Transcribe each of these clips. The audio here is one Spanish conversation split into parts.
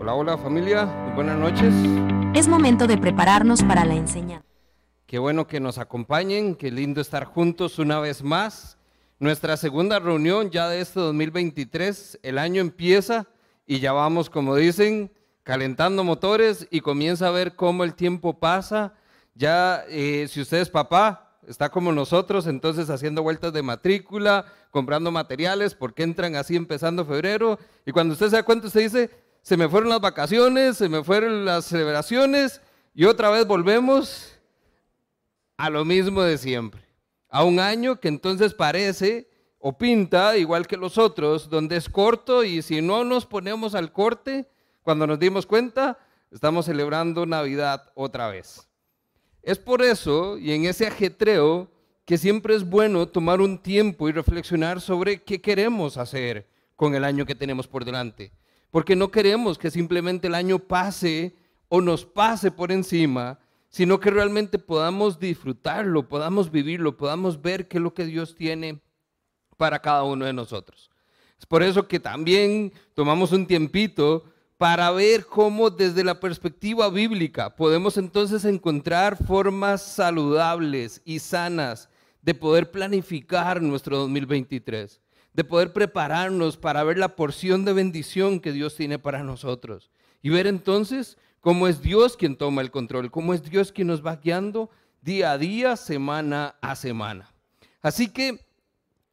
Hola, hola familia, muy buenas noches. Es momento de prepararnos para la enseñanza. Qué bueno que nos acompañen, qué lindo estar juntos una vez más. Nuestra segunda reunión ya de este 2023, el año empieza y ya vamos, como dicen, calentando motores y comienza a ver cómo el tiempo pasa. Ya, eh, si usted es papá, está como nosotros, entonces haciendo vueltas de matrícula, comprando materiales, porque entran así empezando febrero. Y cuando usted se da cuenta, usted dice, se me fueron las vacaciones, se me fueron las celebraciones y otra vez volvemos a lo mismo de siempre. A un año que entonces parece o pinta igual que los otros, donde es corto y si no nos ponemos al corte, cuando nos dimos cuenta, estamos celebrando Navidad otra vez. Es por eso y en ese ajetreo que siempre es bueno tomar un tiempo y reflexionar sobre qué queremos hacer con el año que tenemos por delante porque no queremos que simplemente el año pase o nos pase por encima, sino que realmente podamos disfrutarlo, podamos vivirlo, podamos ver qué es lo que Dios tiene para cada uno de nosotros. Es por eso que también tomamos un tiempito para ver cómo desde la perspectiva bíblica podemos entonces encontrar formas saludables y sanas de poder planificar nuestro 2023 de poder prepararnos para ver la porción de bendición que Dios tiene para nosotros. Y ver entonces cómo es Dios quien toma el control, cómo es Dios quien nos va guiando día a día, semana a semana. Así que,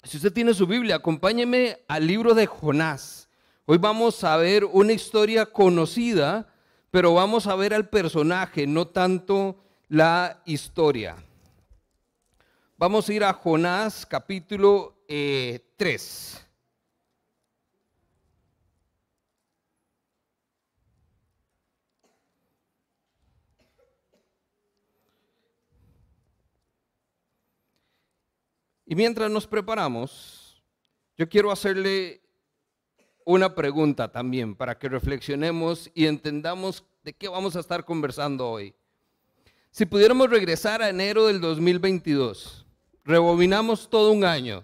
si usted tiene su Biblia, acompáñeme al libro de Jonás. Hoy vamos a ver una historia conocida, pero vamos a ver al personaje, no tanto la historia. Vamos a ir a Jonás capítulo 3. Y mientras nos preparamos, yo quiero hacerle una pregunta también para que reflexionemos y entendamos de qué vamos a estar conversando hoy. Si pudiéramos regresar a enero del 2022, rebobinamos todo un año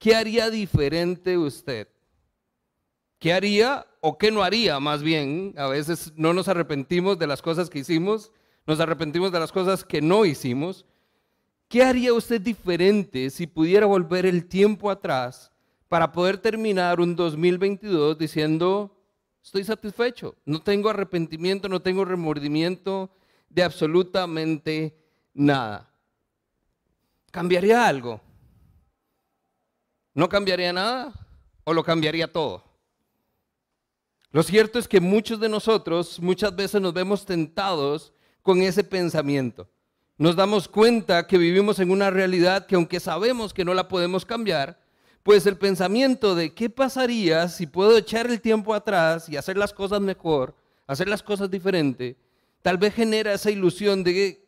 ¿qué haría diferente usted? ¿Qué haría o qué no haría más bien? A veces no nos arrepentimos de las cosas que hicimos, nos arrepentimos de las cosas que no hicimos. ¿Qué haría usted diferente si pudiera volver el tiempo atrás para poder terminar un 2022 diciendo, estoy satisfecho, no tengo arrepentimiento, no tengo remordimiento de absolutamente nada? ¿Cambiaría algo? ¿No cambiaría nada o lo cambiaría todo? Lo cierto es que muchos de nosotros muchas veces nos vemos tentados con ese pensamiento. Nos damos cuenta que vivimos en una realidad que aunque sabemos que no la podemos cambiar, pues el pensamiento de qué pasaría si puedo echar el tiempo atrás y hacer las cosas mejor, hacer las cosas diferente, tal vez genera esa ilusión de,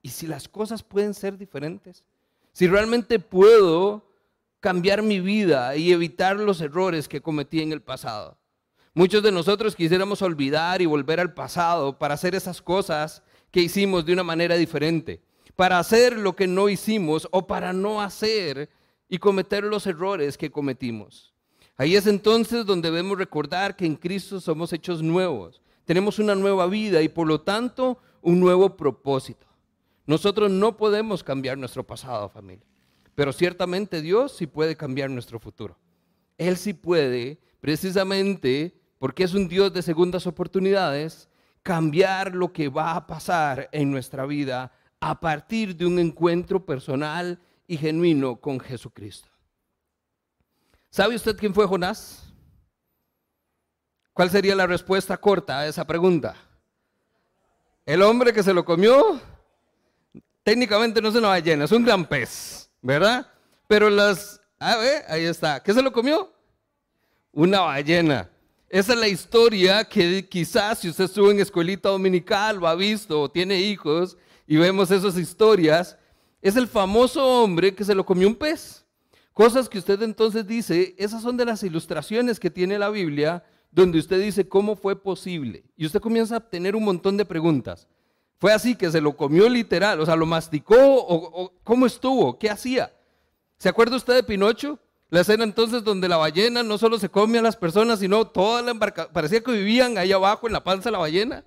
¿y si las cosas pueden ser diferentes? Si realmente puedo cambiar mi vida y evitar los errores que cometí en el pasado. Muchos de nosotros quisiéramos olvidar y volver al pasado para hacer esas cosas que hicimos de una manera diferente, para hacer lo que no hicimos o para no hacer y cometer los errores que cometimos. Ahí es entonces donde debemos recordar que en Cristo somos hechos nuevos, tenemos una nueva vida y por lo tanto un nuevo propósito. Nosotros no podemos cambiar nuestro pasado, familia. Pero ciertamente Dios sí puede cambiar nuestro futuro. Él sí puede, precisamente porque es un Dios de segundas oportunidades, cambiar lo que va a pasar en nuestra vida a partir de un encuentro personal y genuino con Jesucristo. ¿Sabe usted quién fue Jonás? ¿Cuál sería la respuesta corta a esa pregunta? El hombre que se lo comió, técnicamente no es una ballena, es un gran pez. ¿Verdad? Pero las, a ver, ahí está. ¿Qué se lo comió? Una ballena. Esa es la historia que quizás si usted estuvo en escuelita dominical lo ha visto o tiene hijos y vemos esas historias, es el famoso hombre que se lo comió un pez. Cosas que usted entonces dice, esas son de las ilustraciones que tiene la Biblia, donde usted dice cómo fue posible. Y usted comienza a tener un montón de preguntas. Fue así que se lo comió literal, o sea, lo masticó o, cómo estuvo, qué hacía. ¿Se acuerda usted de Pinocho? La escena entonces donde la ballena no solo se come a las personas, sino toda la embarcación, parecía que vivían ahí abajo en la panza de la ballena.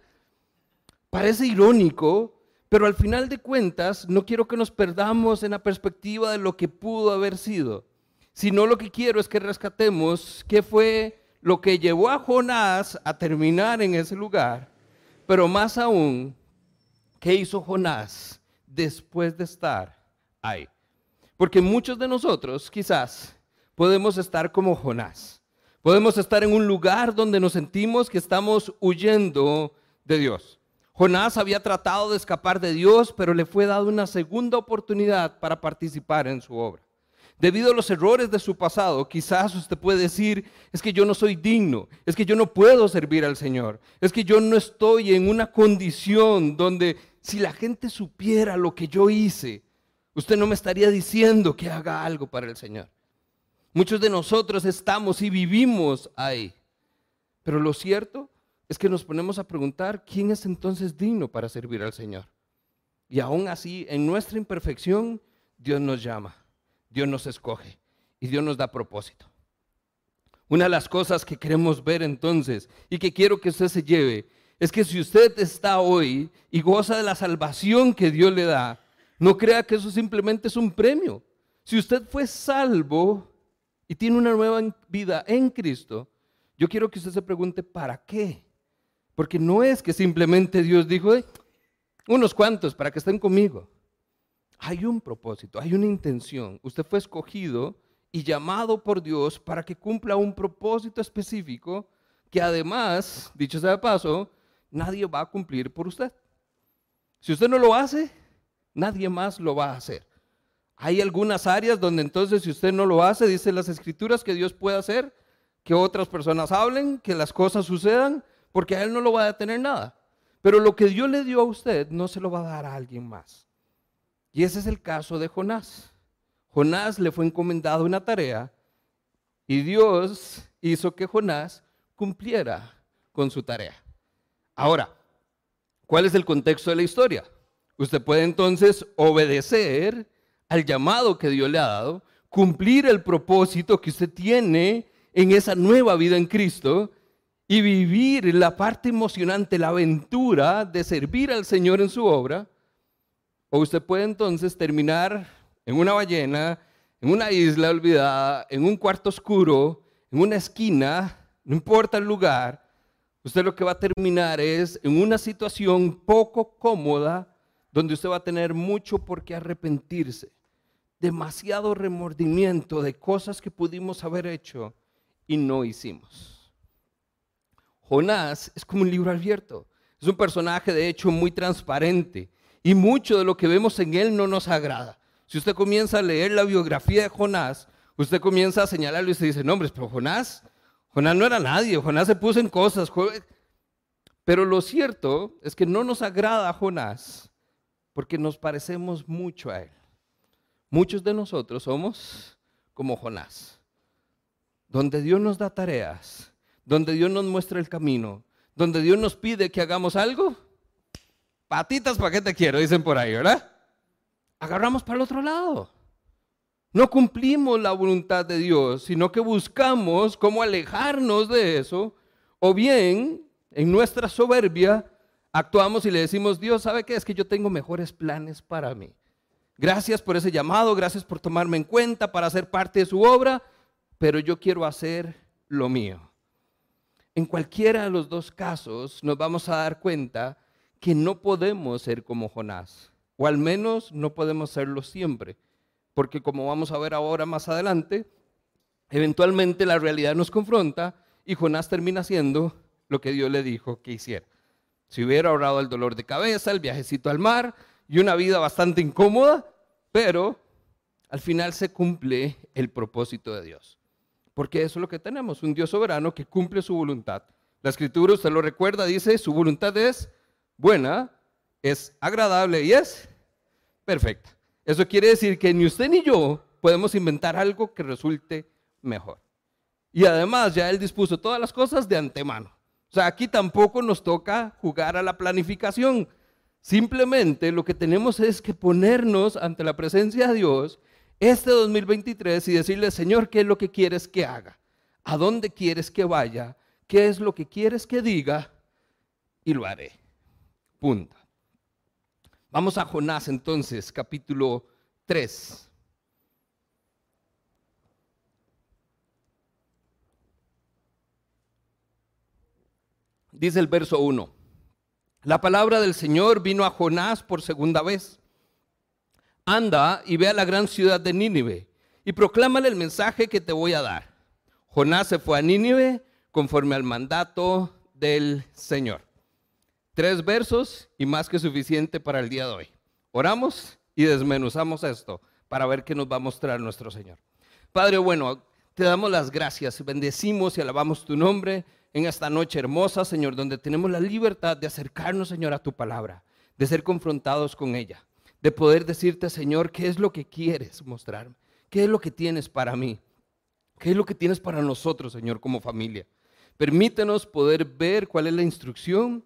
Parece irónico, pero al final de cuentas no quiero que nos perdamos en la perspectiva de lo que pudo haber sido, sino lo que quiero es que rescatemos qué fue lo que llevó a Jonás a terminar en ese lugar, pero más aún, qué hizo Jonás después de estar ahí. Porque muchos de nosotros quizás podemos estar como Jonás. Podemos estar en un lugar donde nos sentimos que estamos huyendo de Dios. Jonás había tratado de escapar de Dios, pero le fue dada una segunda oportunidad para participar en su obra. Debido a los errores de su pasado, quizás usted puede decir, es que yo no soy digno, es que yo no puedo servir al Señor, es que yo no estoy en una condición donde si la gente supiera lo que yo hice, usted no me estaría diciendo que haga algo para el Señor. Muchos de nosotros estamos y vivimos ahí. Pero lo cierto es que nos ponemos a preguntar, ¿quién es entonces digno para servir al Señor? Y aún así, en nuestra imperfección, Dios nos llama, Dios nos escoge y Dios nos da propósito. Una de las cosas que queremos ver entonces y que quiero que usted se lleve es que si usted está hoy y goza de la salvación que Dios le da, no crea que eso simplemente es un premio. Si usted fue salvo, y tiene una nueva vida en Cristo, yo quiero que usted se pregunte, ¿para qué? Porque no es que simplemente Dios dijo, unos cuantos para que estén conmigo. Hay un propósito, hay una intención. Usted fue escogido y llamado por Dios para que cumpla un propósito específico que además, dicho sea de paso, nadie va a cumplir por usted. Si usted no lo hace, nadie más lo va a hacer. Hay algunas áreas donde entonces si usted no lo hace, dice las escrituras que Dios puede hacer que otras personas hablen, que las cosas sucedan, porque a Él no lo va a detener nada. Pero lo que Dios le dio a usted no se lo va a dar a alguien más. Y ese es el caso de Jonás. Jonás le fue encomendado una tarea y Dios hizo que Jonás cumpliera con su tarea. Ahora, ¿cuál es el contexto de la historia? Usted puede entonces obedecer al llamado que Dios le ha dado, cumplir el propósito que usted tiene en esa nueva vida en Cristo y vivir la parte emocionante, la aventura de servir al Señor en su obra. O usted puede entonces terminar en una ballena, en una isla olvidada, en un cuarto oscuro, en una esquina, no importa el lugar, usted lo que va a terminar es en una situación poco cómoda donde usted va a tener mucho por qué arrepentirse demasiado remordimiento de cosas que pudimos haber hecho y no hicimos. Jonás es como un libro abierto. Es un personaje de hecho muy transparente y mucho de lo que vemos en él no nos agrada. Si usted comienza a leer la biografía de Jonás, usted comienza a señalarlo y se dice, no, hombre, pero Jonás, Jonás no era nadie, Jonás se puso en cosas. Pero lo cierto es que no nos agrada Jonás porque nos parecemos mucho a él. Muchos de nosotros somos como Jonás, donde Dios nos da tareas, donde Dios nos muestra el camino, donde Dios nos pide que hagamos algo. Patitas, ¿para qué te quiero? Dicen por ahí, ¿verdad? Agarramos para el otro lado. No cumplimos la voluntad de Dios, sino que buscamos cómo alejarnos de eso, o bien en nuestra soberbia actuamos y le decimos, Dios, ¿sabe qué? Es que yo tengo mejores planes para mí. Gracias por ese llamado, gracias por tomarme en cuenta para ser parte de su obra, pero yo quiero hacer lo mío. En cualquiera de los dos casos nos vamos a dar cuenta que no podemos ser como Jonás, o al menos no podemos serlo siempre, porque como vamos a ver ahora más adelante, eventualmente la realidad nos confronta y Jonás termina haciendo lo que Dios le dijo que hiciera. Si hubiera ahorrado el dolor de cabeza, el viajecito al mar, y una vida bastante incómoda, pero al final se cumple el propósito de Dios. Porque eso es lo que tenemos, un Dios soberano que cumple su voluntad. La escritura, usted lo recuerda, dice, su voluntad es buena, es agradable y es perfecta. Eso quiere decir que ni usted ni yo podemos inventar algo que resulte mejor. Y además ya Él dispuso todas las cosas de antemano. O sea, aquí tampoco nos toca jugar a la planificación. Simplemente lo que tenemos es que ponernos ante la presencia de Dios este 2023 y decirle, Señor, ¿qué es lo que quieres que haga? ¿A dónde quieres que vaya? ¿Qué es lo que quieres que diga? Y lo haré. Punto. Vamos a Jonás entonces, capítulo 3. Dice el verso 1. La palabra del Señor vino a Jonás por segunda vez. Anda y ve a la gran ciudad de Nínive y proclámale el mensaje que te voy a dar. Jonás se fue a Nínive conforme al mandato del Señor. Tres versos y más que suficiente para el día de hoy. Oramos y desmenuzamos esto para ver qué nos va a mostrar nuestro Señor. Padre, bueno, te damos las gracias, bendecimos y alabamos tu nombre en esta noche hermosa, Señor, donde tenemos la libertad de acercarnos, Señor, a tu palabra, de ser confrontados con ella, de poder decirte, Señor, qué es lo que quieres mostrarme, qué es lo que tienes para mí, qué es lo que tienes para nosotros, Señor, como familia. Permítenos poder ver cuál es la instrucción,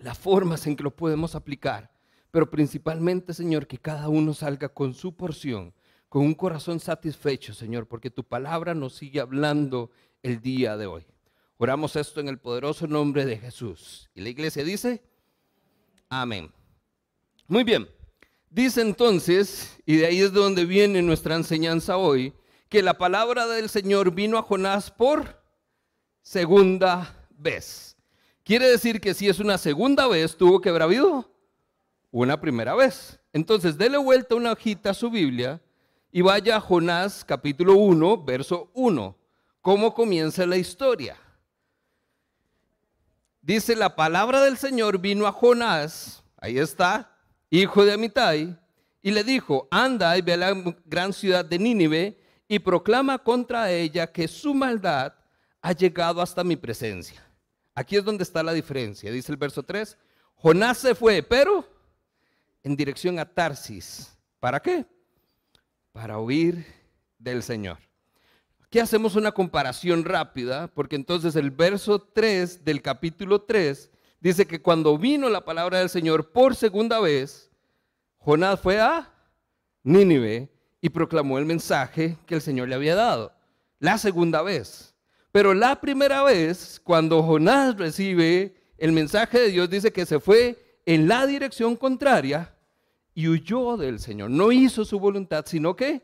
las formas en que lo podemos aplicar, pero principalmente, Señor, que cada uno salga con su porción, con un corazón satisfecho, Señor, porque tu palabra nos sigue hablando el día de hoy. Oramos esto en el poderoso nombre de Jesús. Y la iglesia dice, amén. Muy bien. Dice entonces, y de ahí es de donde viene nuestra enseñanza hoy, que la palabra del Señor vino a Jonás por segunda vez. Quiere decir que si es una segunda vez, tuvo que haber habido una primera vez. Entonces, dele vuelta una hojita a su Biblia y vaya a Jonás capítulo 1, verso 1. ¿Cómo comienza la historia? Dice, la palabra del Señor vino a Jonás, ahí está, hijo de Amitai, y le dijo, anda y ve a la gran ciudad de Nínive y proclama contra ella que su maldad ha llegado hasta mi presencia. Aquí es donde está la diferencia, dice el verso 3, Jonás se fue, pero en dirección a Tarsis. ¿Para qué? Para huir del Señor. Aquí hacemos una comparación rápida, porque entonces el verso 3 del capítulo 3 dice que cuando vino la palabra del Señor por segunda vez, Jonás fue a Nínive y proclamó el mensaje que el Señor le había dado. La segunda vez. Pero la primera vez, cuando Jonás recibe el mensaje de Dios, dice que se fue en la dirección contraria y huyó del Señor. No hizo su voluntad, sino que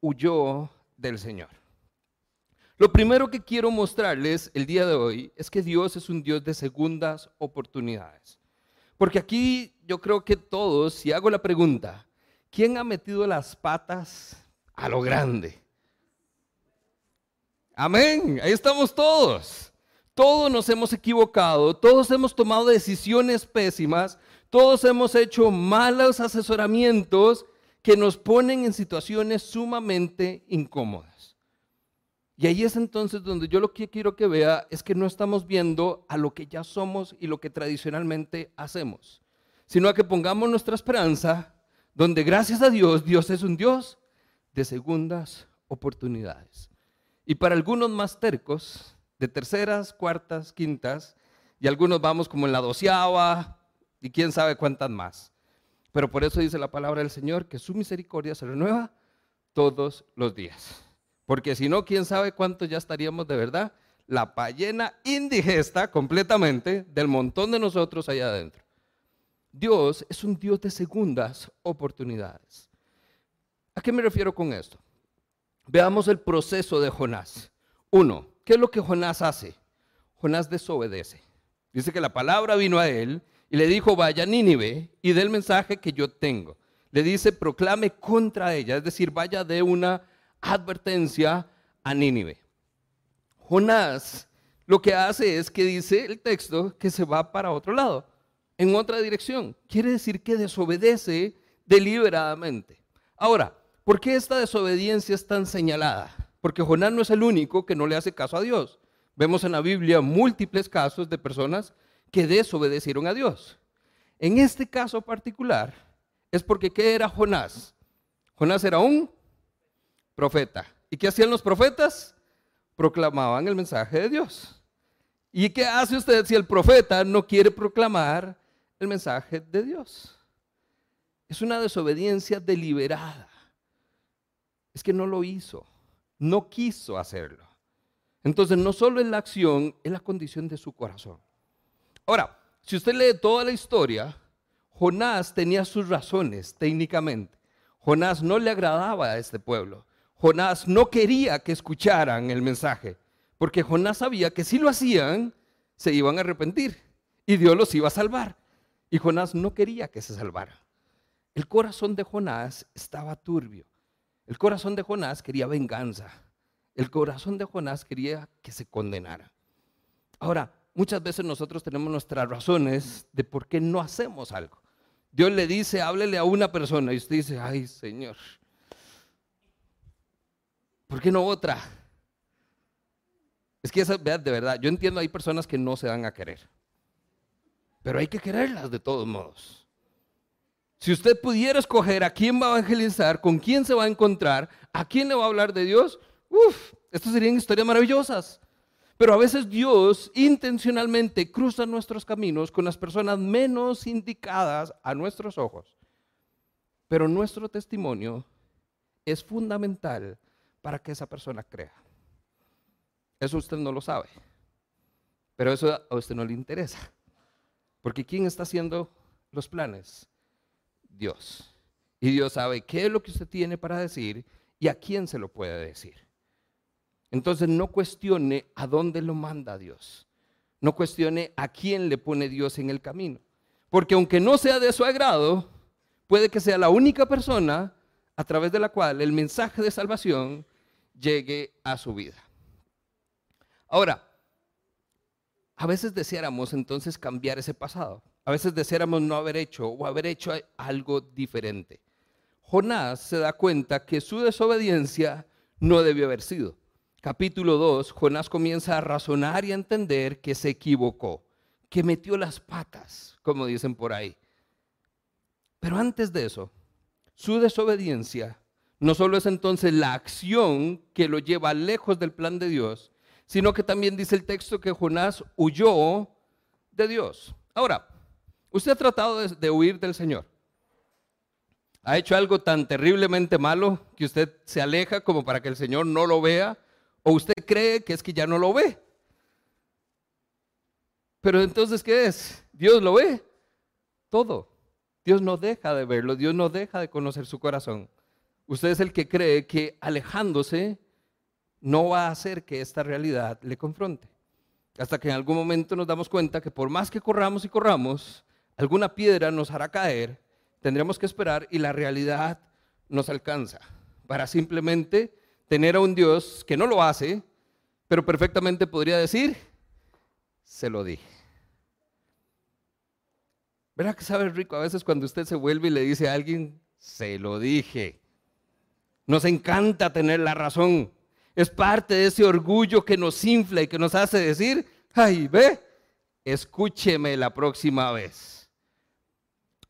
huyó del Señor. Lo primero que quiero mostrarles el día de hoy es que Dios es un Dios de segundas oportunidades. Porque aquí yo creo que todos, si hago la pregunta, ¿quién ha metido las patas a lo grande? Amén, ahí estamos todos. Todos nos hemos equivocado, todos hemos tomado decisiones pésimas, todos hemos hecho malos asesoramientos que nos ponen en situaciones sumamente incómodas. Y ahí es entonces donde yo lo que quiero que vea es que no estamos viendo a lo que ya somos y lo que tradicionalmente hacemos, sino a que pongamos nuestra esperanza donde gracias a Dios, Dios es un Dios de segundas oportunidades. Y para algunos más tercos, de terceras, cuartas, quintas, y algunos vamos como en la doceava y quién sabe cuántas más. Pero por eso dice la palabra del Señor que su misericordia se renueva todos los días. Porque si no, quién sabe cuánto ya estaríamos de verdad la pallena indigesta completamente del montón de nosotros allá adentro. Dios es un Dios de segundas oportunidades. ¿A qué me refiero con esto? Veamos el proceso de Jonás. Uno, ¿qué es lo que Jonás hace? Jonás desobedece. Dice que la palabra vino a él y le dijo, vaya a Nínive y dé el mensaje que yo tengo. Le dice, proclame contra ella, es decir, vaya de una advertencia a Nínive. Jonás lo que hace es que dice el texto que se va para otro lado, en otra dirección. Quiere decir que desobedece deliberadamente. Ahora, ¿por qué esta desobediencia es tan señalada? Porque Jonás no es el único que no le hace caso a Dios. Vemos en la Biblia múltiples casos de personas que desobedecieron a Dios. En este caso particular es porque ¿qué era Jonás? Jonás era un profeta. ¿Y qué hacían los profetas? Proclamaban el mensaje de Dios. ¿Y qué hace usted si el profeta no quiere proclamar el mensaje de Dios? Es una desobediencia deliberada. Es que no lo hizo, no quiso hacerlo. Entonces no solo es la acción, es la condición de su corazón. Ahora, si usted lee toda la historia, Jonás tenía sus razones técnicamente. Jonás no le agradaba a este pueblo. Jonás no quería que escucharan el mensaje, porque Jonás sabía que si lo hacían, se iban a arrepentir y Dios los iba a salvar. Y Jonás no quería que se salvara. El corazón de Jonás estaba turbio. El corazón de Jonás quería venganza. El corazón de Jonás quería que se condenara. Ahora, muchas veces nosotros tenemos nuestras razones de por qué no hacemos algo. Dios le dice, háblele a una persona y usted dice, ay Señor, ¿por qué no otra? Es que esa, de verdad, yo entiendo, hay personas que no se dan a querer, pero hay que quererlas de todos modos. Si usted pudiera escoger a quién va a evangelizar, con quién se va a encontrar, a quién le va a hablar de Dios, uff, estas serían historias maravillosas. Pero a veces Dios intencionalmente cruza nuestros caminos con las personas menos indicadas a nuestros ojos. Pero nuestro testimonio es fundamental para que esa persona crea. Eso usted no lo sabe. Pero eso a usted no le interesa. Porque ¿quién está haciendo los planes? Dios. Y Dios sabe qué es lo que usted tiene para decir y a quién se lo puede decir. Entonces no cuestione a dónde lo manda Dios. No cuestione a quién le pone Dios en el camino. Porque aunque no sea de su agrado, puede que sea la única persona a través de la cual el mensaje de salvación llegue a su vida. Ahora, a veces deseáramos entonces cambiar ese pasado. A veces deseáramos no haber hecho o haber hecho algo diferente. Jonás se da cuenta que su desobediencia no debió haber sido capítulo 2, Jonás comienza a razonar y a entender que se equivocó, que metió las patas, como dicen por ahí. Pero antes de eso, su desobediencia no solo es entonces la acción que lo lleva lejos del plan de Dios, sino que también dice el texto que Jonás huyó de Dios. Ahora, usted ha tratado de, huir del Señor. ¿Ha hecho algo tan terriblemente malo que usted se aleja como para que el Señor no lo vea ¿O usted cree que es que ya no lo ve? Pero entonces, ¿qué es? Dios lo ve todo. Dios no deja de verlo, Dios no deja de conocer su corazón. Usted es el que cree que alejándose no va a hacer que esta realidad le confronte. Hasta que en algún momento nos damos cuenta que por más que corramos y corramos, alguna piedra nos hará caer, tendremos que esperar y la realidad nos alcanza para simplemente tener a un Dios que no lo hace, pero perfectamente podría decir, se lo dije. ¿Verdad que sabe rico a veces cuando usted se vuelve y le dice a alguien, se lo dije? Nos encanta tener la razón. Es parte de ese orgullo que nos infla y que nos hace decir, ay, ve, escúcheme la próxima vez.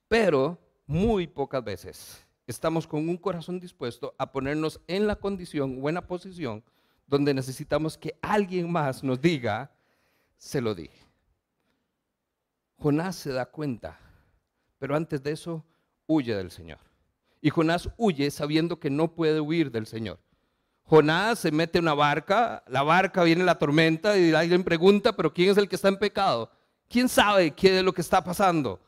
Pero muy pocas veces estamos con un corazón dispuesto a ponernos en la condición la posición donde necesitamos que alguien más nos diga, se lo dije. Jonás se da cuenta, pero antes de eso huye del Señor. Y Jonás huye sabiendo que no puede huir del Señor. Jonás se mete en una barca, la barca viene la tormenta y alguien pregunta, pero ¿quién es el que está en pecado? ¿Quién sabe qué es lo que está pasando?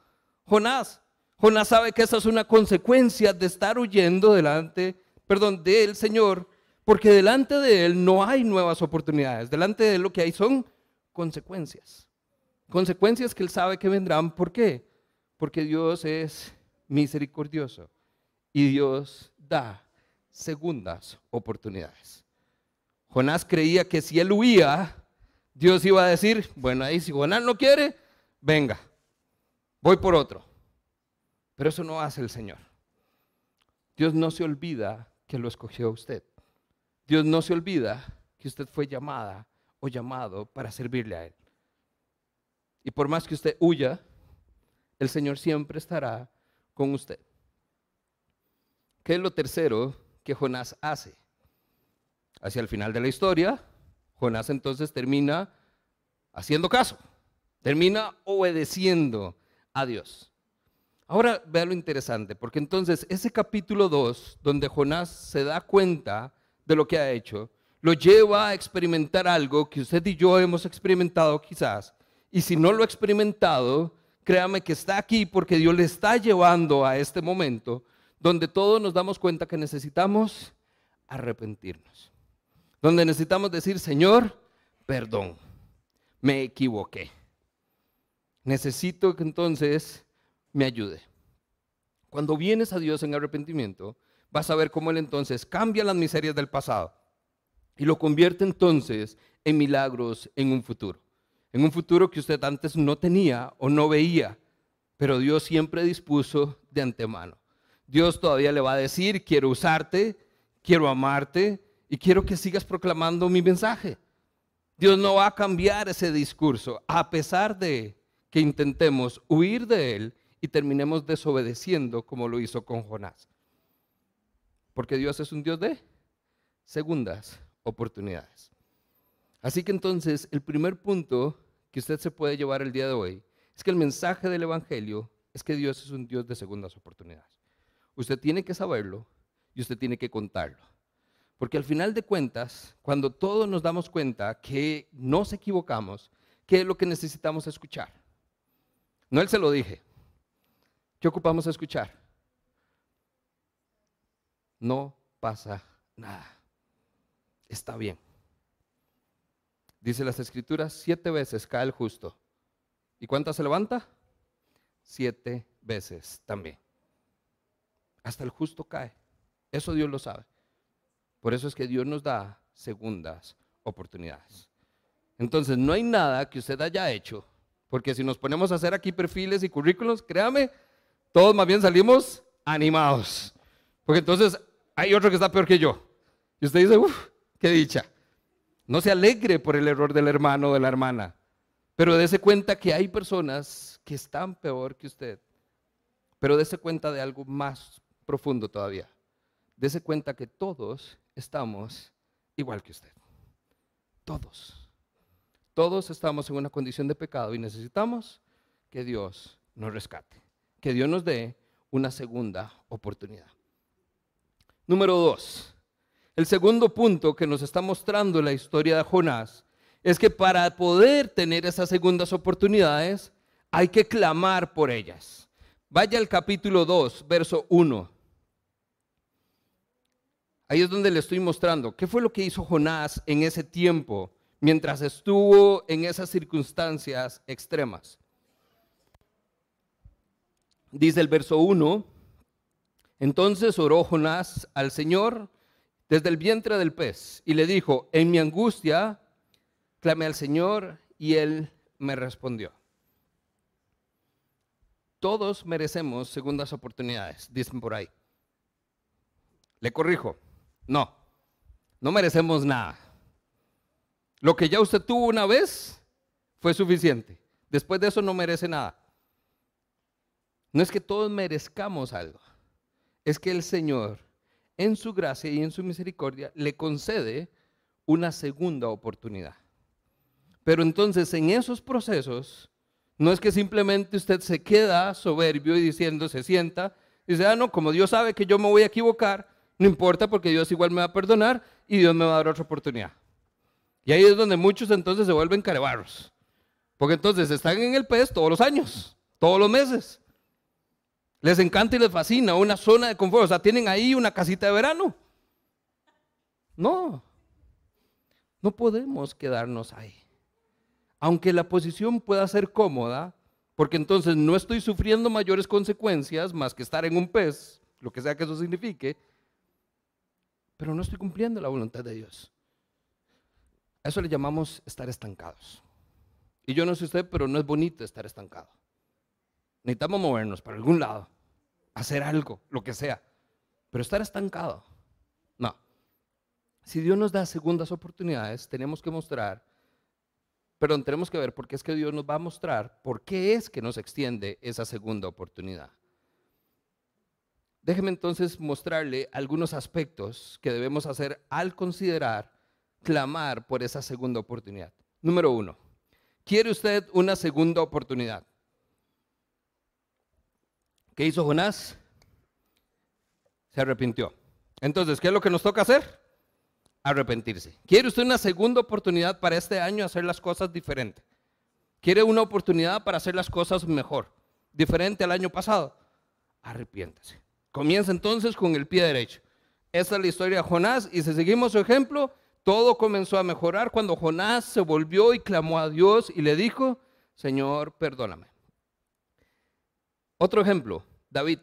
Jonás. Jonás sabe que esa es una consecuencia de estar huyendo delante, perdón, del Señor, porque delante de Él no hay nuevas oportunidades. Delante de Él lo que hay son consecuencias. Consecuencias que Él sabe que vendrán. ¿Por qué? Porque Dios es misericordioso y Dios da segundas oportunidades. Jonás creía que si él huía, Dios iba a decir, bueno, ahí si Jonás no quiere, venga, voy por otro. Pero eso no hace el Señor. Dios no se olvida que lo escogió a usted. Dios no se olvida que usted fue llamada o llamado para servirle a Él. Y por más que usted huya, el Señor siempre estará con usted. ¿Qué es lo tercero que Jonás hace? Hacia el final de la historia, Jonás entonces termina haciendo caso, termina obedeciendo a Dios. Ahora vea lo interesante, porque entonces ese capítulo 2, donde Jonás se da cuenta de lo que ha hecho, lo lleva a experimentar algo que usted y yo hemos experimentado quizás. Y si no lo ha experimentado, créame que está aquí porque Dios le está llevando a este momento donde todos nos damos cuenta que necesitamos arrepentirnos. Donde necesitamos decir, Señor, perdón, me equivoqué. Necesito que entonces me ayude. Cuando vienes a Dios en arrepentimiento, vas a ver cómo Él entonces cambia las miserias del pasado y lo convierte entonces en milagros en un futuro. En un futuro que usted antes no tenía o no veía, pero Dios siempre dispuso de antemano. Dios todavía le va a decir, quiero usarte, quiero amarte y quiero que sigas proclamando mi mensaje. Dios no va a cambiar ese discurso, a pesar de que intentemos huir de él y terminemos desobedeciendo como lo hizo con Jonás. Porque Dios es un Dios de segundas oportunidades. Así que entonces el primer punto que usted se puede llevar el día de hoy es que el mensaje del Evangelio es que Dios es un Dios de segundas oportunidades. Usted tiene que saberlo y usted tiene que contarlo. Porque al final de cuentas, cuando todos nos damos cuenta que nos equivocamos, ¿qué es lo que necesitamos escuchar? No él se lo dije. ¿Qué ocupamos escuchar? No pasa nada. Está bien. Dice las escrituras, siete veces cae el justo. ¿Y cuántas se levanta? Siete veces también. Hasta el justo cae. Eso Dios lo sabe. Por eso es que Dios nos da segundas oportunidades. Entonces, no hay nada que usted haya hecho, porque si nos ponemos a hacer aquí perfiles y currículos, créame, todos más bien salimos animados. Porque entonces hay otro que está peor que yo. Y usted dice, uff, qué dicha. No se alegre por el error del hermano o de la hermana, pero dése cuenta que hay personas que están peor que usted. Pero dése cuenta de algo más profundo todavía. Dese cuenta que todos estamos igual que usted. Todos. Todos estamos en una condición de pecado y necesitamos que Dios nos rescate, que Dios nos dé una segunda oportunidad. Número dos, el segundo punto que nos está mostrando la historia de Jonás es que para poder tener esas segundas oportunidades hay que clamar por ellas. Vaya al capítulo 2, verso 1. Ahí es donde le estoy mostrando qué fue lo que hizo Jonás en ese tiempo mientras estuvo en esas circunstancias extremas. Dice el verso 1, entonces oró Jonás al Señor desde el vientre del pez y le dijo, en mi angustia clamé al Señor y él me respondió. Todos merecemos segundas oportunidades, dicen por ahí. Le corrijo, no, no merecemos nada. Lo que ya usted tuvo una vez fue suficiente. Después de eso no merece nada. No es que todos merezcamos algo. Es que el Señor, en su gracia y en su misericordia, le concede una segunda oportunidad. Pero entonces en esos procesos, no es que simplemente usted se queda soberbio y diciendo, se sienta, y dice, ah, no, como Dios sabe que yo me voy a equivocar, no importa porque Dios igual me va a perdonar y Dios me va a dar otra oportunidad. Y ahí es donde muchos entonces se vuelven carebarros. Porque entonces están en el pez todos los años, todos los meses. Les encanta y les fascina una zona de confort. O sea, tienen ahí una casita de verano. No, no podemos quedarnos ahí. Aunque la posición pueda ser cómoda, porque entonces no estoy sufriendo mayores consecuencias más que estar en un pez, lo que sea que eso signifique, pero no estoy cumpliendo la voluntad de Dios. A eso le llamamos estar estancados. Y yo no sé usted, pero no es bonito estar estancado. Necesitamos movernos para algún lado, hacer algo, lo que sea. Pero estar estancado, no. Si Dios nos da segundas oportunidades, tenemos que mostrar, perdón, tenemos que ver por qué es que Dios nos va a mostrar por qué es que nos extiende esa segunda oportunidad. Déjeme entonces mostrarle algunos aspectos que debemos hacer al considerar clamar por esa segunda oportunidad. Número uno, ¿quiere usted una segunda oportunidad? ¿Qué hizo Jonás? Se arrepintió. Entonces, ¿qué es lo que nos toca hacer? Arrepentirse. ¿Quiere usted una segunda oportunidad para este año hacer las cosas diferentes? ¿Quiere una oportunidad para hacer las cosas mejor? Diferente al año pasado. Arrepiéntase. Comienza entonces con el pie derecho. Esta es la historia de Jonás y si seguimos su ejemplo, todo comenzó a mejorar cuando Jonás se volvió y clamó a Dios y le dijo, Señor, perdóname. Otro ejemplo, David,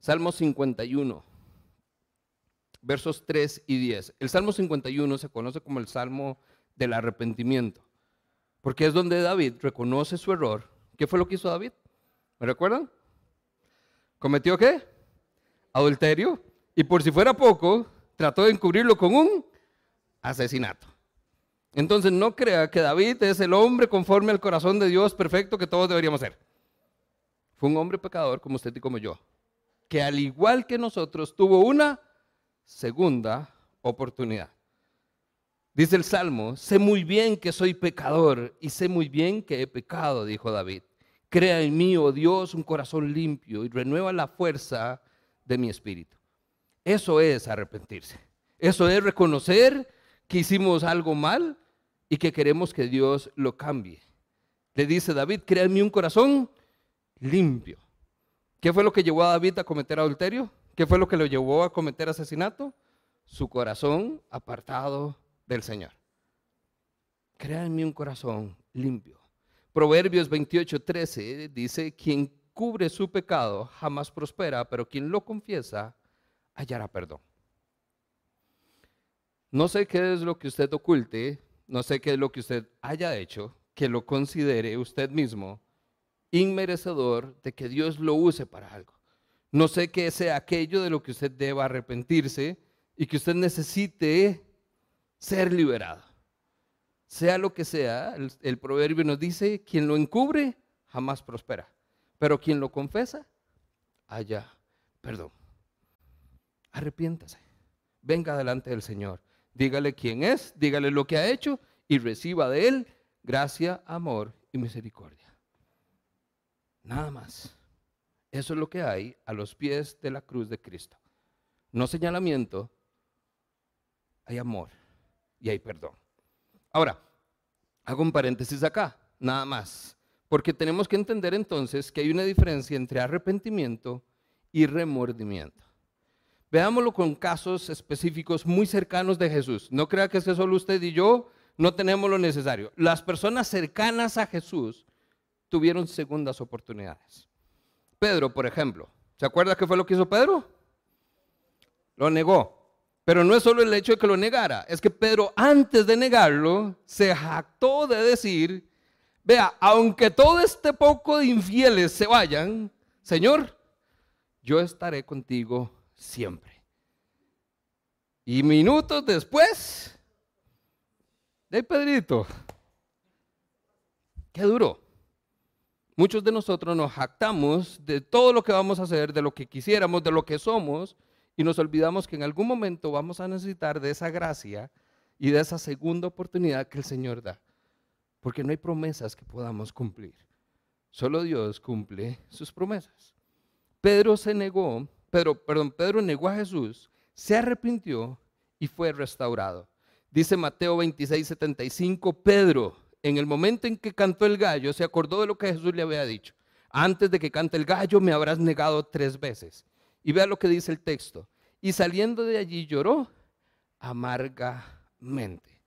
Salmo 51, versos 3 y 10. El Salmo 51 se conoce como el Salmo del arrepentimiento, porque es donde David reconoce su error. ¿Qué fue lo que hizo David? ¿Me recuerdan? ¿Cometió qué? Adulterio. Y por si fuera poco, trató de encubrirlo con un asesinato. Entonces no crea que David es el hombre conforme al corazón de Dios perfecto que todos deberíamos ser. Fue un hombre pecador como usted y como yo, que al igual que nosotros tuvo una segunda oportunidad. Dice el Salmo, sé muy bien que soy pecador y sé muy bien que he pecado, dijo David. Crea en mí, oh Dios, un corazón limpio y renueva la fuerza de mi espíritu. Eso es arrepentirse. Eso es reconocer que hicimos algo mal y que queremos que Dios lo cambie. Le dice David, crea en mí un corazón limpio. ¿Qué fue lo que llevó a David a cometer adulterio? ¿Qué fue lo que lo llevó a cometer asesinato? Su corazón apartado del Señor. Crea un corazón limpio. Proverbios 28, 13 dice, quien cubre su pecado jamás prospera, pero quien lo confiesa hallará perdón. No sé qué es lo que usted oculte, no sé qué es lo que usted haya hecho, que lo considere usted mismo inmerecedor de que Dios lo use para algo. No sé qué sea aquello de lo que usted deba arrepentirse y que usted necesite ser liberado. Sea lo que sea, el, proverbio nos dice, quien lo encubre jamás prospera, pero quien lo confesa, haya perdón. Arrepiéntase, venga delante del Señor, dígale quién es, dígale lo que ha hecho y reciba de él gracia, amor y misericordia. Nada más. Eso es lo que hay a los pies de la cruz de Cristo. No señalamiento, hay amor y hay perdón. Ahora, hago un paréntesis acá, nada más, porque tenemos que entender entonces que hay una diferencia entre arrepentimiento y remordimiento. Veámoslo con casos específicos muy cercanos de Jesús. No crea que es solo usted y yo no tenemos lo necesario. Las personas cercanas a Jesús tuvieron segundas oportunidades. Pedro, por ejemplo, ¿se acuerda qué fue lo que hizo Pedro? Lo negó. Pero no es solo el hecho de que lo negara, es que Pedro antes de negarlo se jactó de decir, vea, aunque todo este poco de infieles se vayan, Señor, yo estaré contigo siempre. Y minutos después, de Pedrito, qué duro. Muchos de nosotros nos jactamos de todo lo que vamos a hacer, de lo que quisiéramos, de lo que somos, y nos olvidamos que en algún momento vamos a necesitar de esa gracia y de esa segunda oportunidad que el Señor da. Porque no hay promesas que podamos cumplir. Solo Dios cumple sus promesas. Pedro se negó, Pedro, perdón, Pedro negó a Jesús, se arrepintió y fue restaurado. Dice Mateo 26, 75, Pedro, en el momento en que cantó el gallo, se acordó de lo que Jesús le había dicho. Antes de que cante el gallo, me habrás negado tres veces. Y vea lo que dice el texto. Y saliendo de allí lloró amargamente.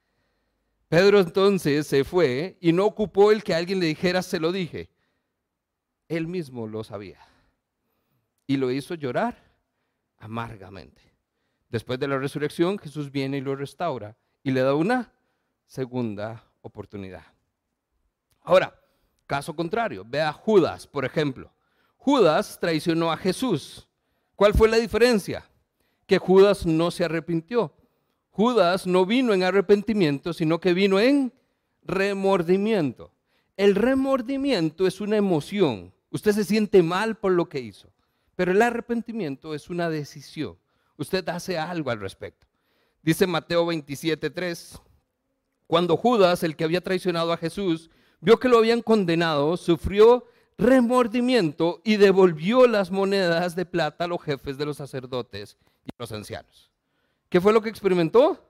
Pedro entonces se fue y no ocupó el que alguien le dijera, se lo dije. Él mismo lo sabía. Y lo hizo llorar amargamente. Después de la resurrección, Jesús viene y lo restaura y le da una segunda oportunidad. Ahora, caso contrario, vea Judas, por ejemplo. Judas traicionó a Jesús. ¿Cuál fue la diferencia? Que Judas no se arrepintió. Judas no vino en arrepentimiento, sino que vino en remordimiento. El remordimiento es una emoción. Usted se siente mal por lo que hizo. Pero el arrepentimiento es una decisión. Usted hace algo al respecto. Dice Mateo 27:3. Cuando Judas, el que había traicionado a Jesús, vio que lo habían condenado, sufrió remordimiento y devolvió las monedas de plata a los jefes de los sacerdotes y a los ancianos. ¿Qué fue lo que experimentó?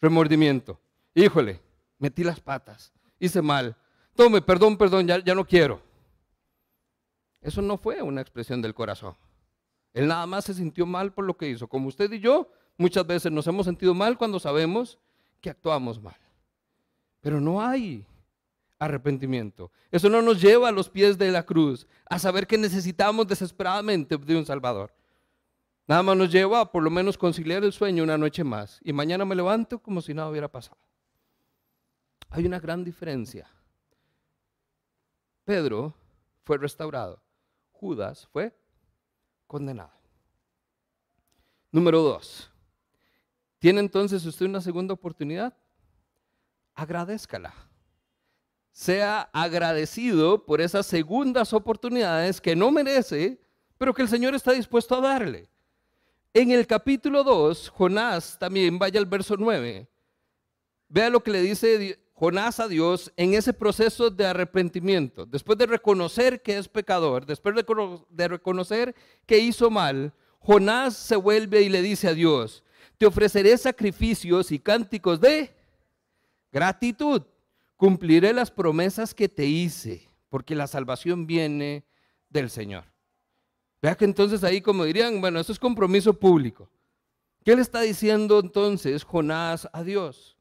Remordimiento. Híjole, metí las patas, hice mal. Tome, perdón, perdón, ya, ya no quiero. Eso no fue una expresión del corazón. Él nada más se sintió mal por lo que hizo. Como usted y yo, muchas veces nos hemos sentido mal cuando sabemos que actuamos mal. Pero no hay arrepentimiento. Eso no nos lleva a los pies de la cruz, a saber que necesitamos desesperadamente de un Salvador. Nada más nos lleva a por lo menos conciliar el sueño una noche más y mañana me levanto como si nada hubiera pasado. Hay una gran diferencia. Pedro fue restaurado, Judas fue condenado. Número dos, ¿tiene entonces usted una segunda oportunidad? Agradezcala sea agradecido por esas segundas oportunidades que no merece, pero que el Señor está dispuesto a darle. En el capítulo 2, Jonás también, vaya al verso 9, vea lo que le dice Jonás a Dios en ese proceso de arrepentimiento. Después de reconocer que es pecador, después de reconocer que hizo mal, Jonás se vuelve y le dice a Dios, te ofreceré sacrificios y cánticos de gratitud cumpliré las promesas que te hice, porque la salvación viene del Señor. Vea que entonces ahí como dirían, bueno, eso es compromiso público. ¿Qué le está diciendo entonces Jonás a Dios?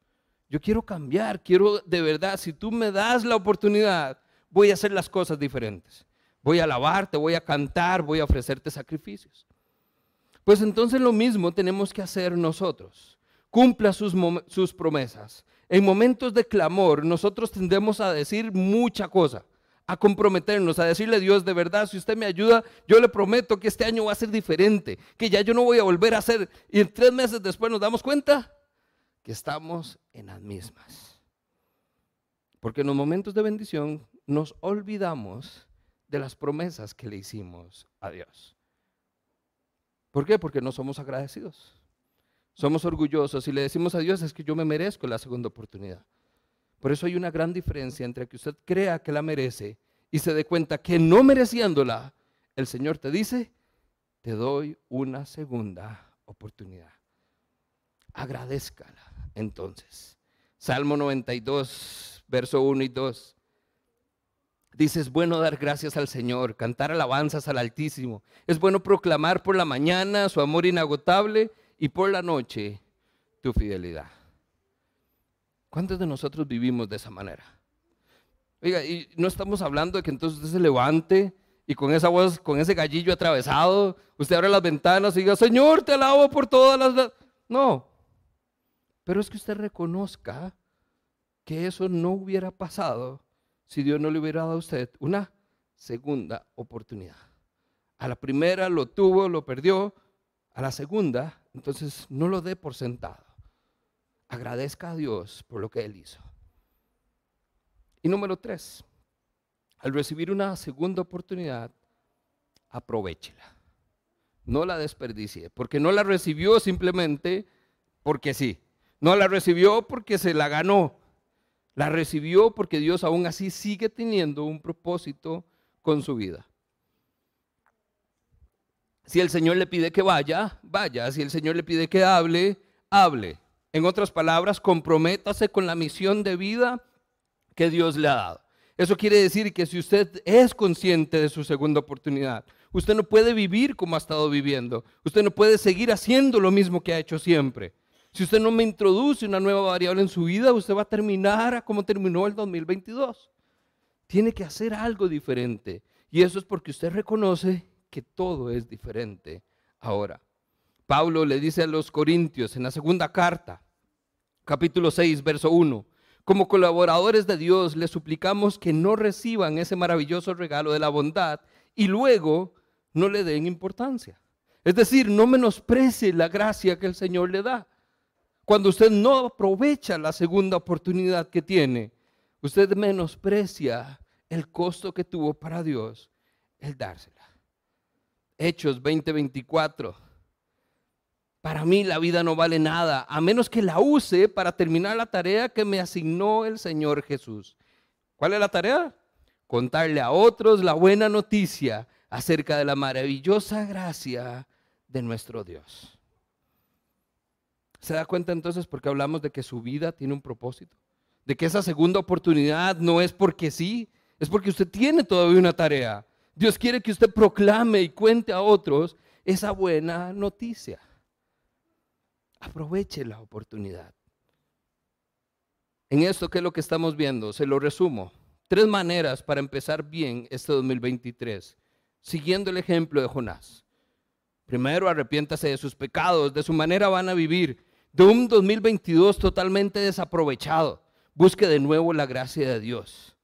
Yo quiero cambiar, quiero de verdad, si tú me das la oportunidad, voy a hacer las cosas diferentes. Voy a alabarte, voy a cantar, voy a ofrecerte sacrificios. Pues entonces lo mismo tenemos que hacer nosotros. Cumpla sus, sus promesas. En momentos de clamor, nosotros tendemos a decir mucha cosa, a comprometernos, a decirle a Dios, de verdad, si usted me ayuda, yo le prometo que este año va a ser diferente, que ya yo no voy a volver a hacer. Y tres meses después nos damos cuenta que estamos en las mismas. Porque en los momentos de bendición nos olvidamos de las promesas que le hicimos a Dios. ¿Por qué? Porque no somos agradecidos somos orgullosos y le decimos a Dios es que yo me merezco la segunda oportunidad. Por eso hay una gran diferencia entre que usted crea que la merece y se dé cuenta que no mereciéndola, el Señor te dice, te doy una segunda oportunidad. Agradezcala entonces. Salmo 92, verso 1 y 2. Dice, es bueno dar gracias al Señor, cantar alabanzas al Altísimo. Es bueno proclamar por la mañana su amor inagotable y por la noche tu fidelidad. ¿Cuántos de nosotros vivimos de esa manera? Oiga, y no estamos hablando de que entonces usted se levante y con esa voz, con ese gallillo atravesado, usted abre las ventanas y diga, Señor, te alabo por todas las... No, pero es que usted reconozca que eso no hubiera pasado si Dios no le hubiera dado a usted una segunda oportunidad. A la primera lo tuvo, lo perdió, a la segunda entonces, no lo dé por sentado. Agradezca a Dios por lo que Él hizo. Y número tres, al recibir una segunda oportunidad, aprovechela. No la desperdicie, porque no la recibió simplemente porque sí. No la recibió porque se la ganó. La recibió porque Dios aún así sigue teniendo un propósito con su vida. Si el Señor le pide que vaya, vaya. Si el Señor le pide que hable, hable. En otras palabras, comprométase con la misión de vida que Dios le ha dado. Eso quiere decir que si usted es consciente de su segunda oportunidad, usted no puede vivir como ha estado viviendo. Usted no puede seguir haciendo lo mismo que ha hecho siempre. Si usted no me introduce una nueva variable en su vida, usted va a terminar como terminó el 2022. Tiene que hacer algo diferente. Y eso es porque usted reconoce que todo es diferente ahora. Pablo le dice a los Corintios en la segunda carta, capítulo 6, verso 1, como colaboradores de Dios le suplicamos que no reciban ese maravilloso regalo de la bondad y luego no le den importancia. Es decir, no menosprecie la gracia que el Señor le da. Cuando usted no aprovecha la segunda oportunidad que tiene, usted menosprecia el costo que tuvo para Dios el dársela. Hechos 20:24. Para mí la vida no vale nada, a menos que la use para terminar la tarea que me asignó el Señor Jesús. ¿Cuál es la tarea? contarle a otros la buena noticia acerca de la maravillosa gracia de nuestro Dios. ¿Se da cuenta entonces porque hablamos de que su vida tiene un propósito? De que esa segunda oportunidad no es porque sí, es porque usted tiene todavía una tarea. Dios quiere que usted proclame y cuente a otros esa buena noticia. Aproveche la oportunidad. En esto, ¿qué es lo que estamos viendo? Se lo resumo. Tres maneras para empezar bien este 2023, siguiendo el ejemplo de Jonás. Primero, arrepiéntase de sus pecados, de su manera van a vivir, de un 2022 totalmente desaprovechado. Busque de nuevo la gracia de Dios.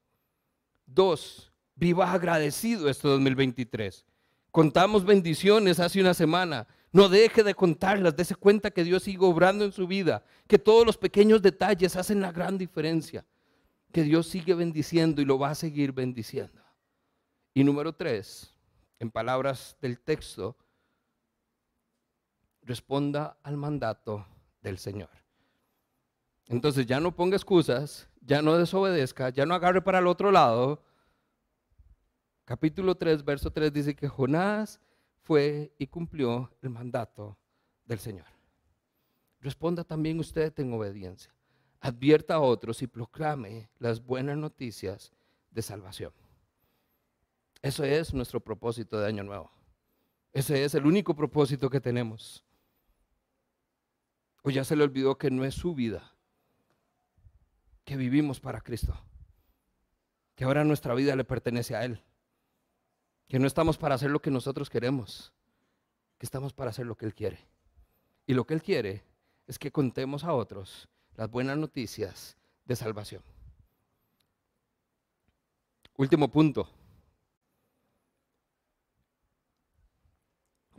Dos, viva agradecido este 2023. Contamos bendiciones hace una semana. No deje de contarlas, dése cuenta que Dios sigue obrando en su vida, que todos los pequeños detalles hacen la gran diferencia, que Dios sigue bendiciendo y lo va a seguir bendiciendo. Y número tres, en palabras del texto, responda al mandato del Señor. Entonces ya no ponga excusas, ya no desobedezca, ya no agarre para el otro lado. Capítulo 3, verso 3 dice que Jonás fue y cumplió el mandato del Señor. Responda también usted en obediencia. Advierta a otros y proclame las buenas noticias de salvación. Eso es nuestro propósito de Año Nuevo. Ese es el único propósito que tenemos. O ya se le olvidó que no es su vida, que vivimos para Cristo, que ahora nuestra vida le pertenece a Él. Que no estamos para hacer lo que nosotros queremos, que estamos para hacer lo que Él quiere. Y lo que Él quiere es que contemos a otros las buenas noticias de salvación. Último punto.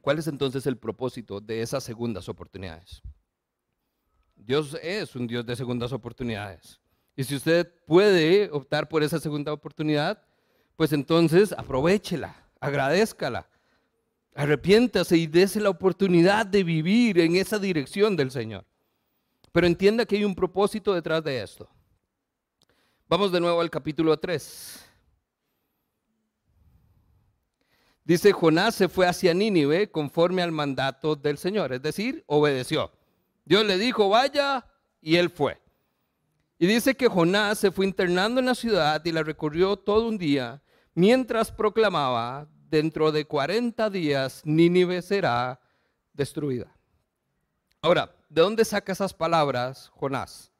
¿Cuál es entonces el propósito de esas segundas oportunidades? Dios es un Dios de segundas oportunidades. Y si usted puede optar por esa segunda oportunidad, pues entonces aprovechela, agradezcala, arrepiéntase y dése la oportunidad de vivir en esa dirección del Señor. Pero entienda que hay un propósito detrás de esto. Vamos de nuevo al capítulo 3. Dice, Jonás se fue hacia Nínive conforme al mandato del Señor, es decir, obedeció. Dios le dijo, vaya, y él fue. Y dice que Jonás se fue internando en la ciudad y la recorrió todo un día mientras proclamaba, dentro de 40 días Nínive será destruida. Ahora, ¿de dónde saca esas palabras Jonás?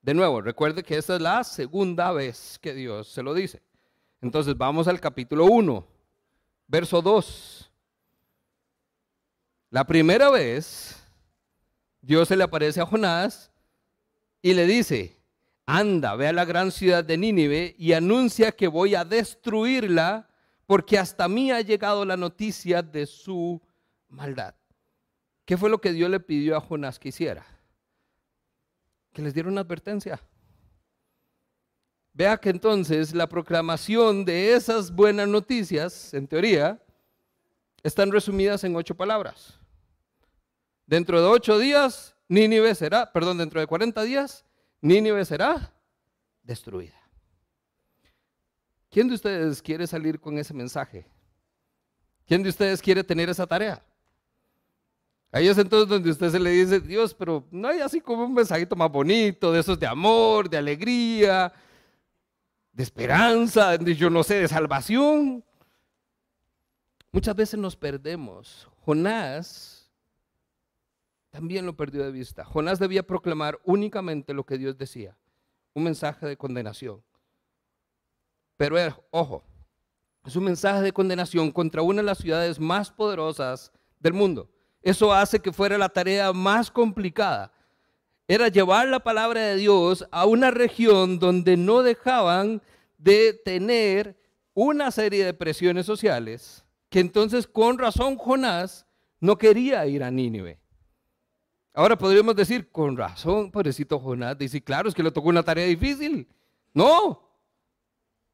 De nuevo, recuerde que esta es la segunda vez que Dios se lo dice. Entonces vamos al capítulo 1, verso 2. La primera vez Dios se le aparece a Jonás y le dice, anda, ve a la gran ciudad de Nínive y anuncia que voy a destruirla porque hasta mí ha llegado la noticia de su maldad. ¿Qué fue lo que Dios le pidió a Jonás que hiciera? Que les diera una advertencia. Vea que entonces la proclamación de esas buenas noticias, en teoría, están resumidas en ocho palabras. Dentro de ocho días, Nínive será, perdón, dentro de 40 días, Nínive será destruida. ¿Quién de ustedes quiere salir con ese mensaje? ¿Quién de ustedes quiere tener esa tarea? Ahí es entonces donde usted se le dice, Dios, pero no hay así como un mensajito más bonito, de esos de amor, de alegría, de esperanza, de yo no sé, de salvación. Muchas veces nos perdemos. Jonás también lo perdió de vista. Jonás debía proclamar únicamente lo que Dios decía, un mensaje de condenación. Pero ojo, es un mensaje de condenación contra una de las ciudades más poderosas del mundo. Eso hace que fuera la tarea más complicada. Era llevar la palabra de Dios a una región donde no dejaban de tener una serie de presiones sociales, que entonces con razón Jonás no quería ir a Nínive. Ahora podríamos decir, con razón, pobrecito Jonás, dice, claro, es que le tocó una tarea difícil. No,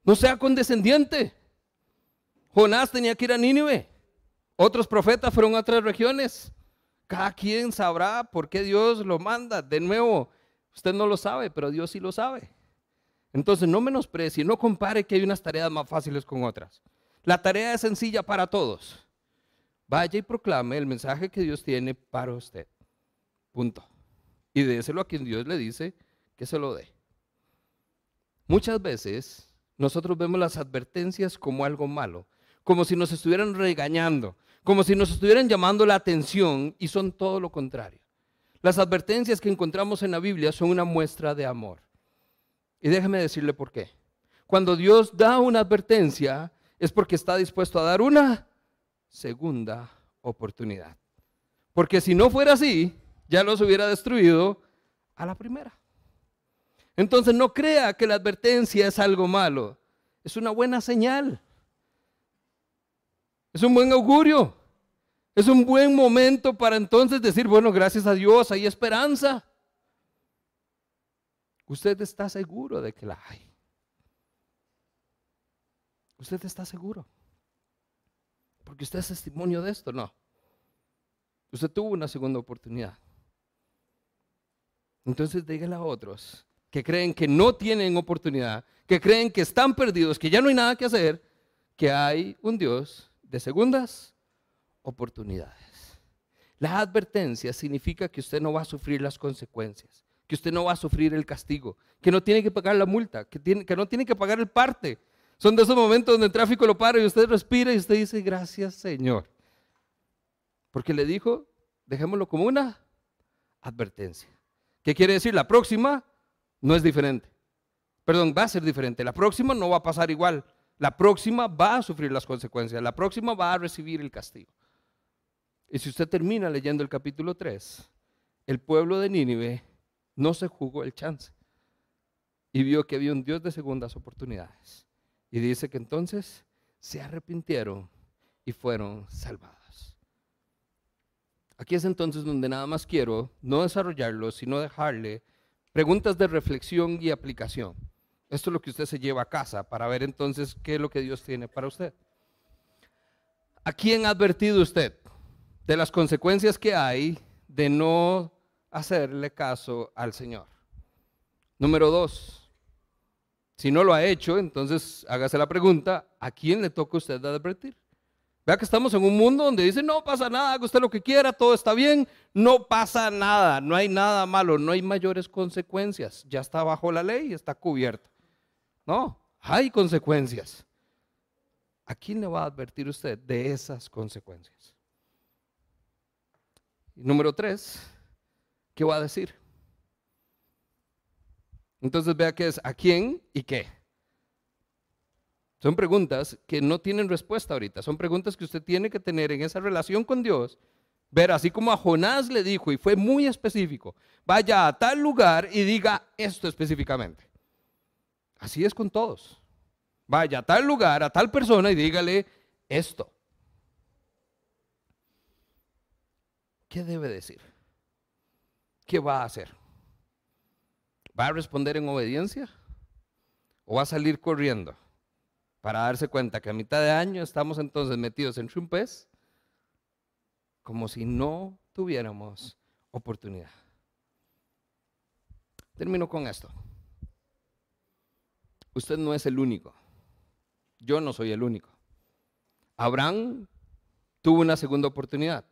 no sea condescendiente. Jonás tenía que ir a Nínive. Otros profetas fueron a otras regiones. Cada quien sabrá por qué Dios lo manda. De nuevo, usted no lo sabe, pero Dios sí lo sabe. Entonces no menosprecie, no compare que hay unas tareas más fáciles con otras. La tarea es sencilla para todos. Vaya y proclame el mensaje que Dios tiene para usted. Punto. Y déselo a quien Dios le dice que se lo dé. Muchas veces nosotros vemos las advertencias como algo malo, como si nos estuvieran regañando, como si nos estuvieran llamando la atención y son todo lo contrario. Las advertencias que encontramos en la Biblia son una muestra de amor. Y déjeme decirle por qué. Cuando Dios da una advertencia es porque está dispuesto a dar una segunda oportunidad. Porque si no fuera así, ya los hubiera destruido a la primera. Entonces no crea que la advertencia es algo malo. Es una buena señal. Es un buen augurio. Es un buen momento para entonces decir, bueno, gracias a Dios hay esperanza. Usted está seguro de que la hay. Usted está seguro. Porque usted es testimonio de esto, no. Usted tuvo una segunda oportunidad. Entonces dígale a otros que creen que no tienen oportunidad, que creen que están perdidos, que ya no hay nada que hacer, que hay un Dios de segundas oportunidades. La advertencia significa que usted no va a sufrir las consecuencias, que usted no va a sufrir el castigo, que no tiene que pagar la multa, que, no tiene que pagar el parte. Son de esos momentos donde el tráfico lo para y usted respira y usted dice, gracias Señor. Porque le dijo, dejémoslo como una advertencia. ¿Qué quiere decir? La próxima no es diferente. Perdón, va a ser diferente. La próxima no va a pasar igual. La próxima va a sufrir las consecuencias. La próxima va a recibir el castigo. Y si usted termina leyendo el capítulo 3, el pueblo de Nínive no se jugó el chance y vio que había un Dios de segundas oportunidades. Y dice que entonces se arrepintieron y fueron salvados. Aquí es entonces donde nada más quiero no desarrollarlo, sino dejarle Preguntas de reflexión y aplicación. Esto es lo que usted se lleva a casa para ver entonces qué es lo que Dios tiene para usted. ¿A quién ha advertido usted de las consecuencias que hay de no hacerle caso al Señor? Número dos, si no lo ha hecho, entonces hágase la pregunta, ¿a quién le toca usted advertir? Vea que estamos en un mundo donde dice, no pasa nada, haga usted lo que quiera, todo está bien, no pasa nada, no hay nada malo, no hay mayores consecuencias, ya está bajo la ley, está cubierto. No, hay consecuencias. ¿A quién le va a advertir usted de esas consecuencias? Número tres, ¿qué va a decir? Entonces vea que es a quién y qué. Son preguntas que no tienen respuesta ahorita. Son preguntas que usted tiene que tener en esa relación con Dios. Ver, así como a Jonás le dijo, y fue muy específico, vaya a tal lugar y diga esto específicamente. Así es con todos. Vaya a tal lugar, a tal persona y dígale esto. ¿Qué debe decir? ¿Qué va a hacer? ¿Va a responder en obediencia? ¿O va a salir corriendo? Para darse cuenta que a mitad de año estamos entonces metidos en chumpes como si no tuviéramos oportunidad. Termino con esto. Usted no es el único. Yo no soy el único. Abraham tuvo una segunda oportunidad.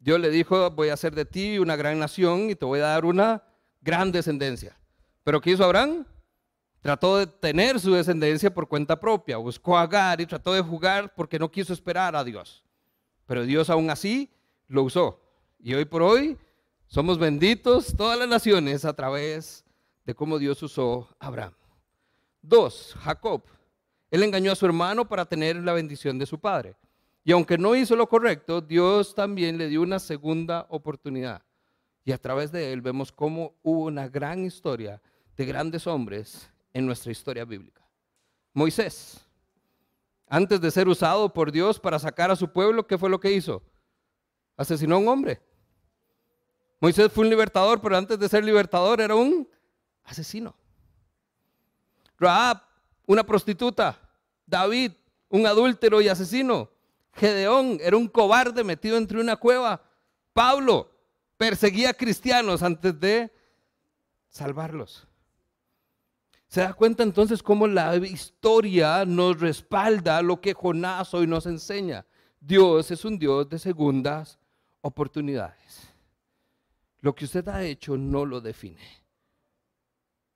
Dios le dijo, voy a hacer de ti una gran nación y te voy a dar una gran descendencia. Pero ¿qué hizo Abraham? Trató de tener su descendencia por cuenta propia, buscó a Agar y trató de jugar porque no quiso esperar a Dios. Pero Dios aún así lo usó. Y hoy por hoy somos benditos todas las naciones a través de cómo Dios usó a Abraham. Dos, Jacob. Él engañó a su hermano para tener la bendición de su padre. Y aunque no hizo lo correcto, Dios también le dio una segunda oportunidad. Y a través de él vemos cómo hubo una gran historia de grandes hombres en nuestra historia bíblica. Moisés, antes de ser usado por Dios para sacar a su pueblo, ¿qué fue lo que hizo? Asesinó a un hombre. Moisés fue un libertador, pero antes de ser libertador era un asesino. Raab, una prostituta. David, un adúltero y asesino. Gedeón era un cobarde metido entre una cueva. Pablo perseguía a cristianos antes de salvarlos. ¿Se da cuenta entonces cómo la historia nos respalda lo que Jonás hoy nos enseña? Dios es un Dios de segundas oportunidades. Lo que usted ha hecho no lo define,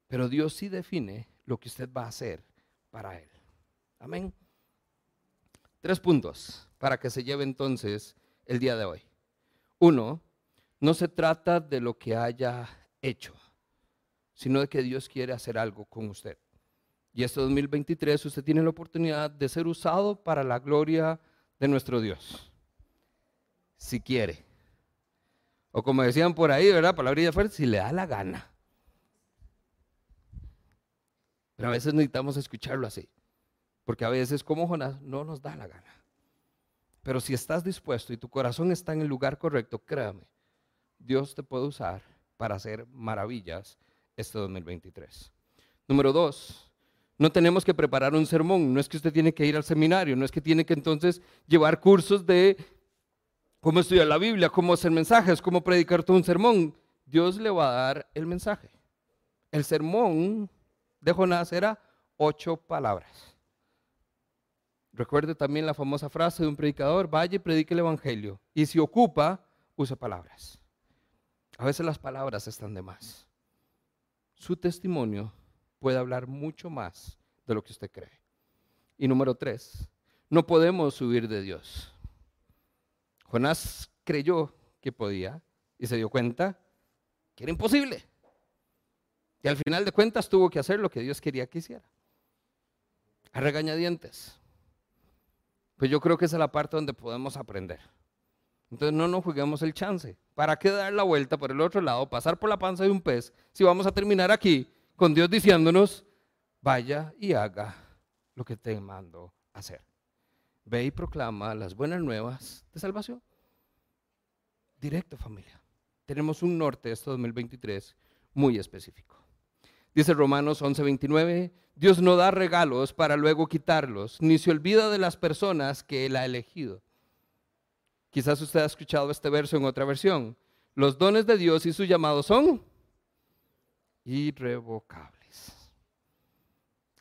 pero Dios sí define lo que usted va a hacer para Él. Amén. Tres puntos para que se lleve entonces el día de hoy. Uno, no se trata de lo que haya hecho, sino de que Dios quiere hacer algo con usted. Y este 2023 usted tiene la oportunidad de ser usado para la gloria de nuestro Dios. Si quiere. O como decían por ahí, ¿verdad? Palabrilla fuerte, si le da la gana. Pero a veces necesitamos escucharlo así. Porque a veces, como Jonás, no nos da la gana. Pero si estás dispuesto y tu corazón está en el lugar correcto, créame, Dios te puede usar para hacer maravillas este 2023. Número dos, no tenemos que preparar un sermón. No es que usted tiene que ir al seminario, no es que tiene que entonces llevar cursos de cómo estudiar la Biblia, cómo hacer mensajes, cómo predicar todo un sermón. Dios le va a dar el mensaje. El sermón de Jonás era ocho palabras. Recuerde también la famosa frase de un predicador, vaya y predique el Evangelio. Y si ocupa, use palabras. A veces las palabras están de más. Su testimonio puede hablar mucho más de lo que usted cree. Y número tres, no podemos huir de Dios. Jonás creyó que podía y se dio cuenta que era imposible. Y al final de cuentas tuvo que hacer lo que Dios quería que hiciera. A regañadientes. Pues yo creo que esa es la parte donde podemos aprender. Entonces no nos juguemos el chance. ¿Para qué dar la vuelta por el otro lado, pasar por la panza de un pez, si vamos a terminar aquí con Dios diciéndonos, vaya y haga lo que te mando hacer? Ve y proclama las buenas nuevas de salvación. Directo familia. Tenemos un norte este 2023 muy específico. Dice Romanos 11:29, Dios no da regalos para luego quitarlos, ni se olvida de las personas que Él ha elegido. Quizás usted ha escuchado este verso en otra versión. Los dones de Dios y su llamado son irrevocables.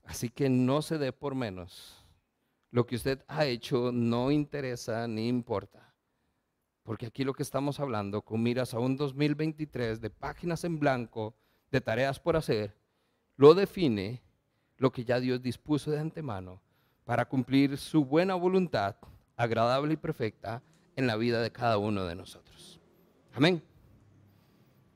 Así que no se dé por menos. Lo que usted ha hecho no interesa ni importa. Porque aquí lo que estamos hablando, con miras a un 2023 de páginas en blanco, de tareas por hacer, lo define lo que ya Dios dispuso de antemano para cumplir su buena voluntad, agradable y perfecta en la vida de cada uno de nosotros. Amén.